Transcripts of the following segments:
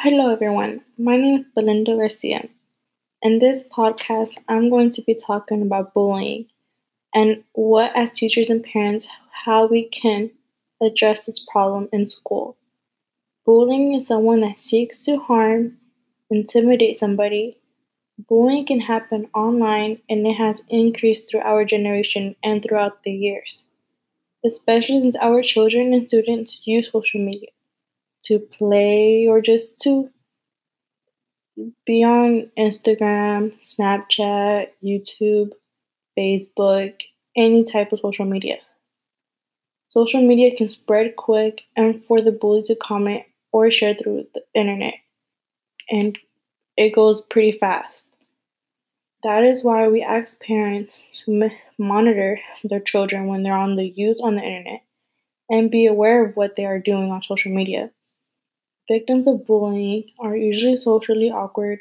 Hello, everyone. My name is Belinda Garcia. In this podcast, I'm going to be talking about bullying and what, as teachers and parents, how we can address this problem in school. Bullying is someone that seeks to harm, intimidate somebody. Bullying can happen online and it has increased through our generation and throughout the years, especially since our children and students use social media to play or just to be on Instagram, Snapchat, YouTube, Facebook, any type of social media. Social media can spread quick and for the bullies to comment or share through the internet. And it goes pretty fast. That is why we ask parents to monitor their children when they're on the use on the internet and be aware of what they are doing on social media. Victims of bullying are usually socially awkward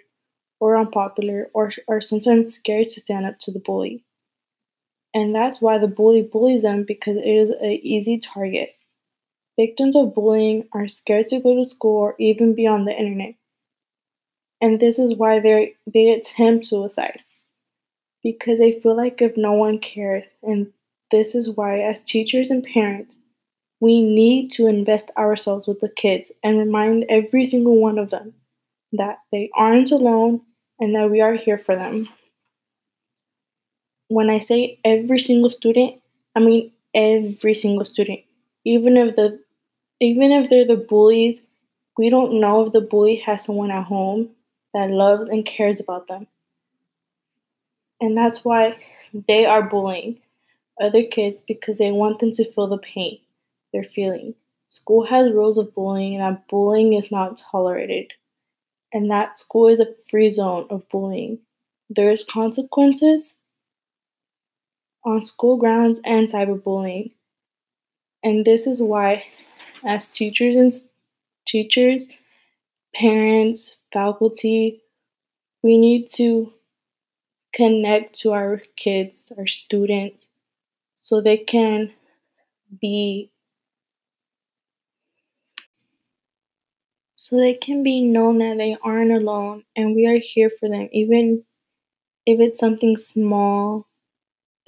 or unpopular or are sometimes scared to stand up to the bully. And that's why the bully bullies them because it is an easy target. Victims of bullying are scared to go to school or even be on the internet. And this is why they they attempt suicide. Because they feel like if no one cares and this is why as teachers and parents we need to invest ourselves with the kids and remind every single one of them that they aren't alone and that we are here for them. When I say every single student, I mean every single student. Even if the even if they're the bullies, we don't know if the bully has someone at home that loves and cares about them. And that's why they are bullying other kids because they want them to feel the pain they're feeling. School has rules of bullying, and that bullying is not tolerated. And that school is a free zone of bullying. There is consequences on school grounds and cyberbullying. And this is why, as teachers and teachers, parents, faculty, we need to connect to our kids, our students, so they can be so they can be known that they aren't alone and we are here for them, even if it's something small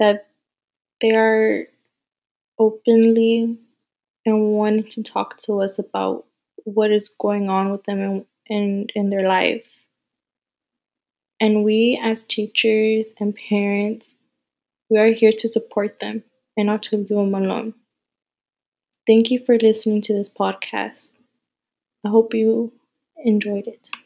that they are openly and wanting to talk to us about what is going on with them in, in, in their lives. And we, as teachers and parents, we are here to support them and not to leave them alone. Thank you for listening to this podcast. I hope you enjoyed it.